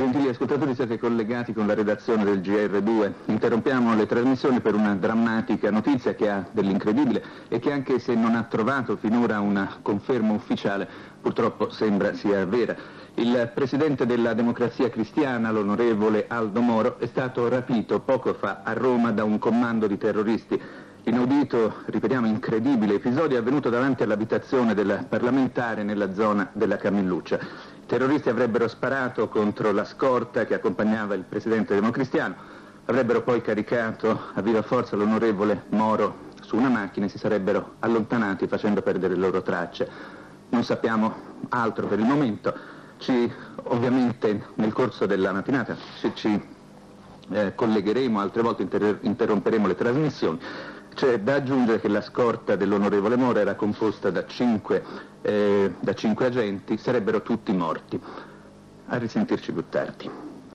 Gentili ascoltatori, siete collegati con la redazione del GR2. Interrompiamo le trasmissioni per una drammatica notizia che ha dell'incredibile e che anche se non ha trovato finora una conferma ufficiale, purtroppo sembra sia vera. Il presidente della Democrazia Cristiana, l'onorevole Aldo Moro, è stato rapito poco fa a Roma da un comando di terroristi. Inaudito, ripetiamo, incredibile episodio avvenuto davanti all'abitazione del parlamentare nella zona della Camilluccia. I terroristi avrebbero sparato contro la scorta che accompagnava il presidente democristiano, avrebbero poi caricato a viva forza l'onorevole Moro su una macchina e si sarebbero allontanati facendo perdere le loro tracce. Non sappiamo altro per il momento. Ci, ovviamente nel corso della mattinata ci, ci eh, collegheremo, altre volte inter- interromperemo le trasmissioni. C'è da aggiungere che la scorta dell'onorevole Moro era composta da cinque, eh, da cinque agenti, sarebbero tutti morti. A risentirci più tardi.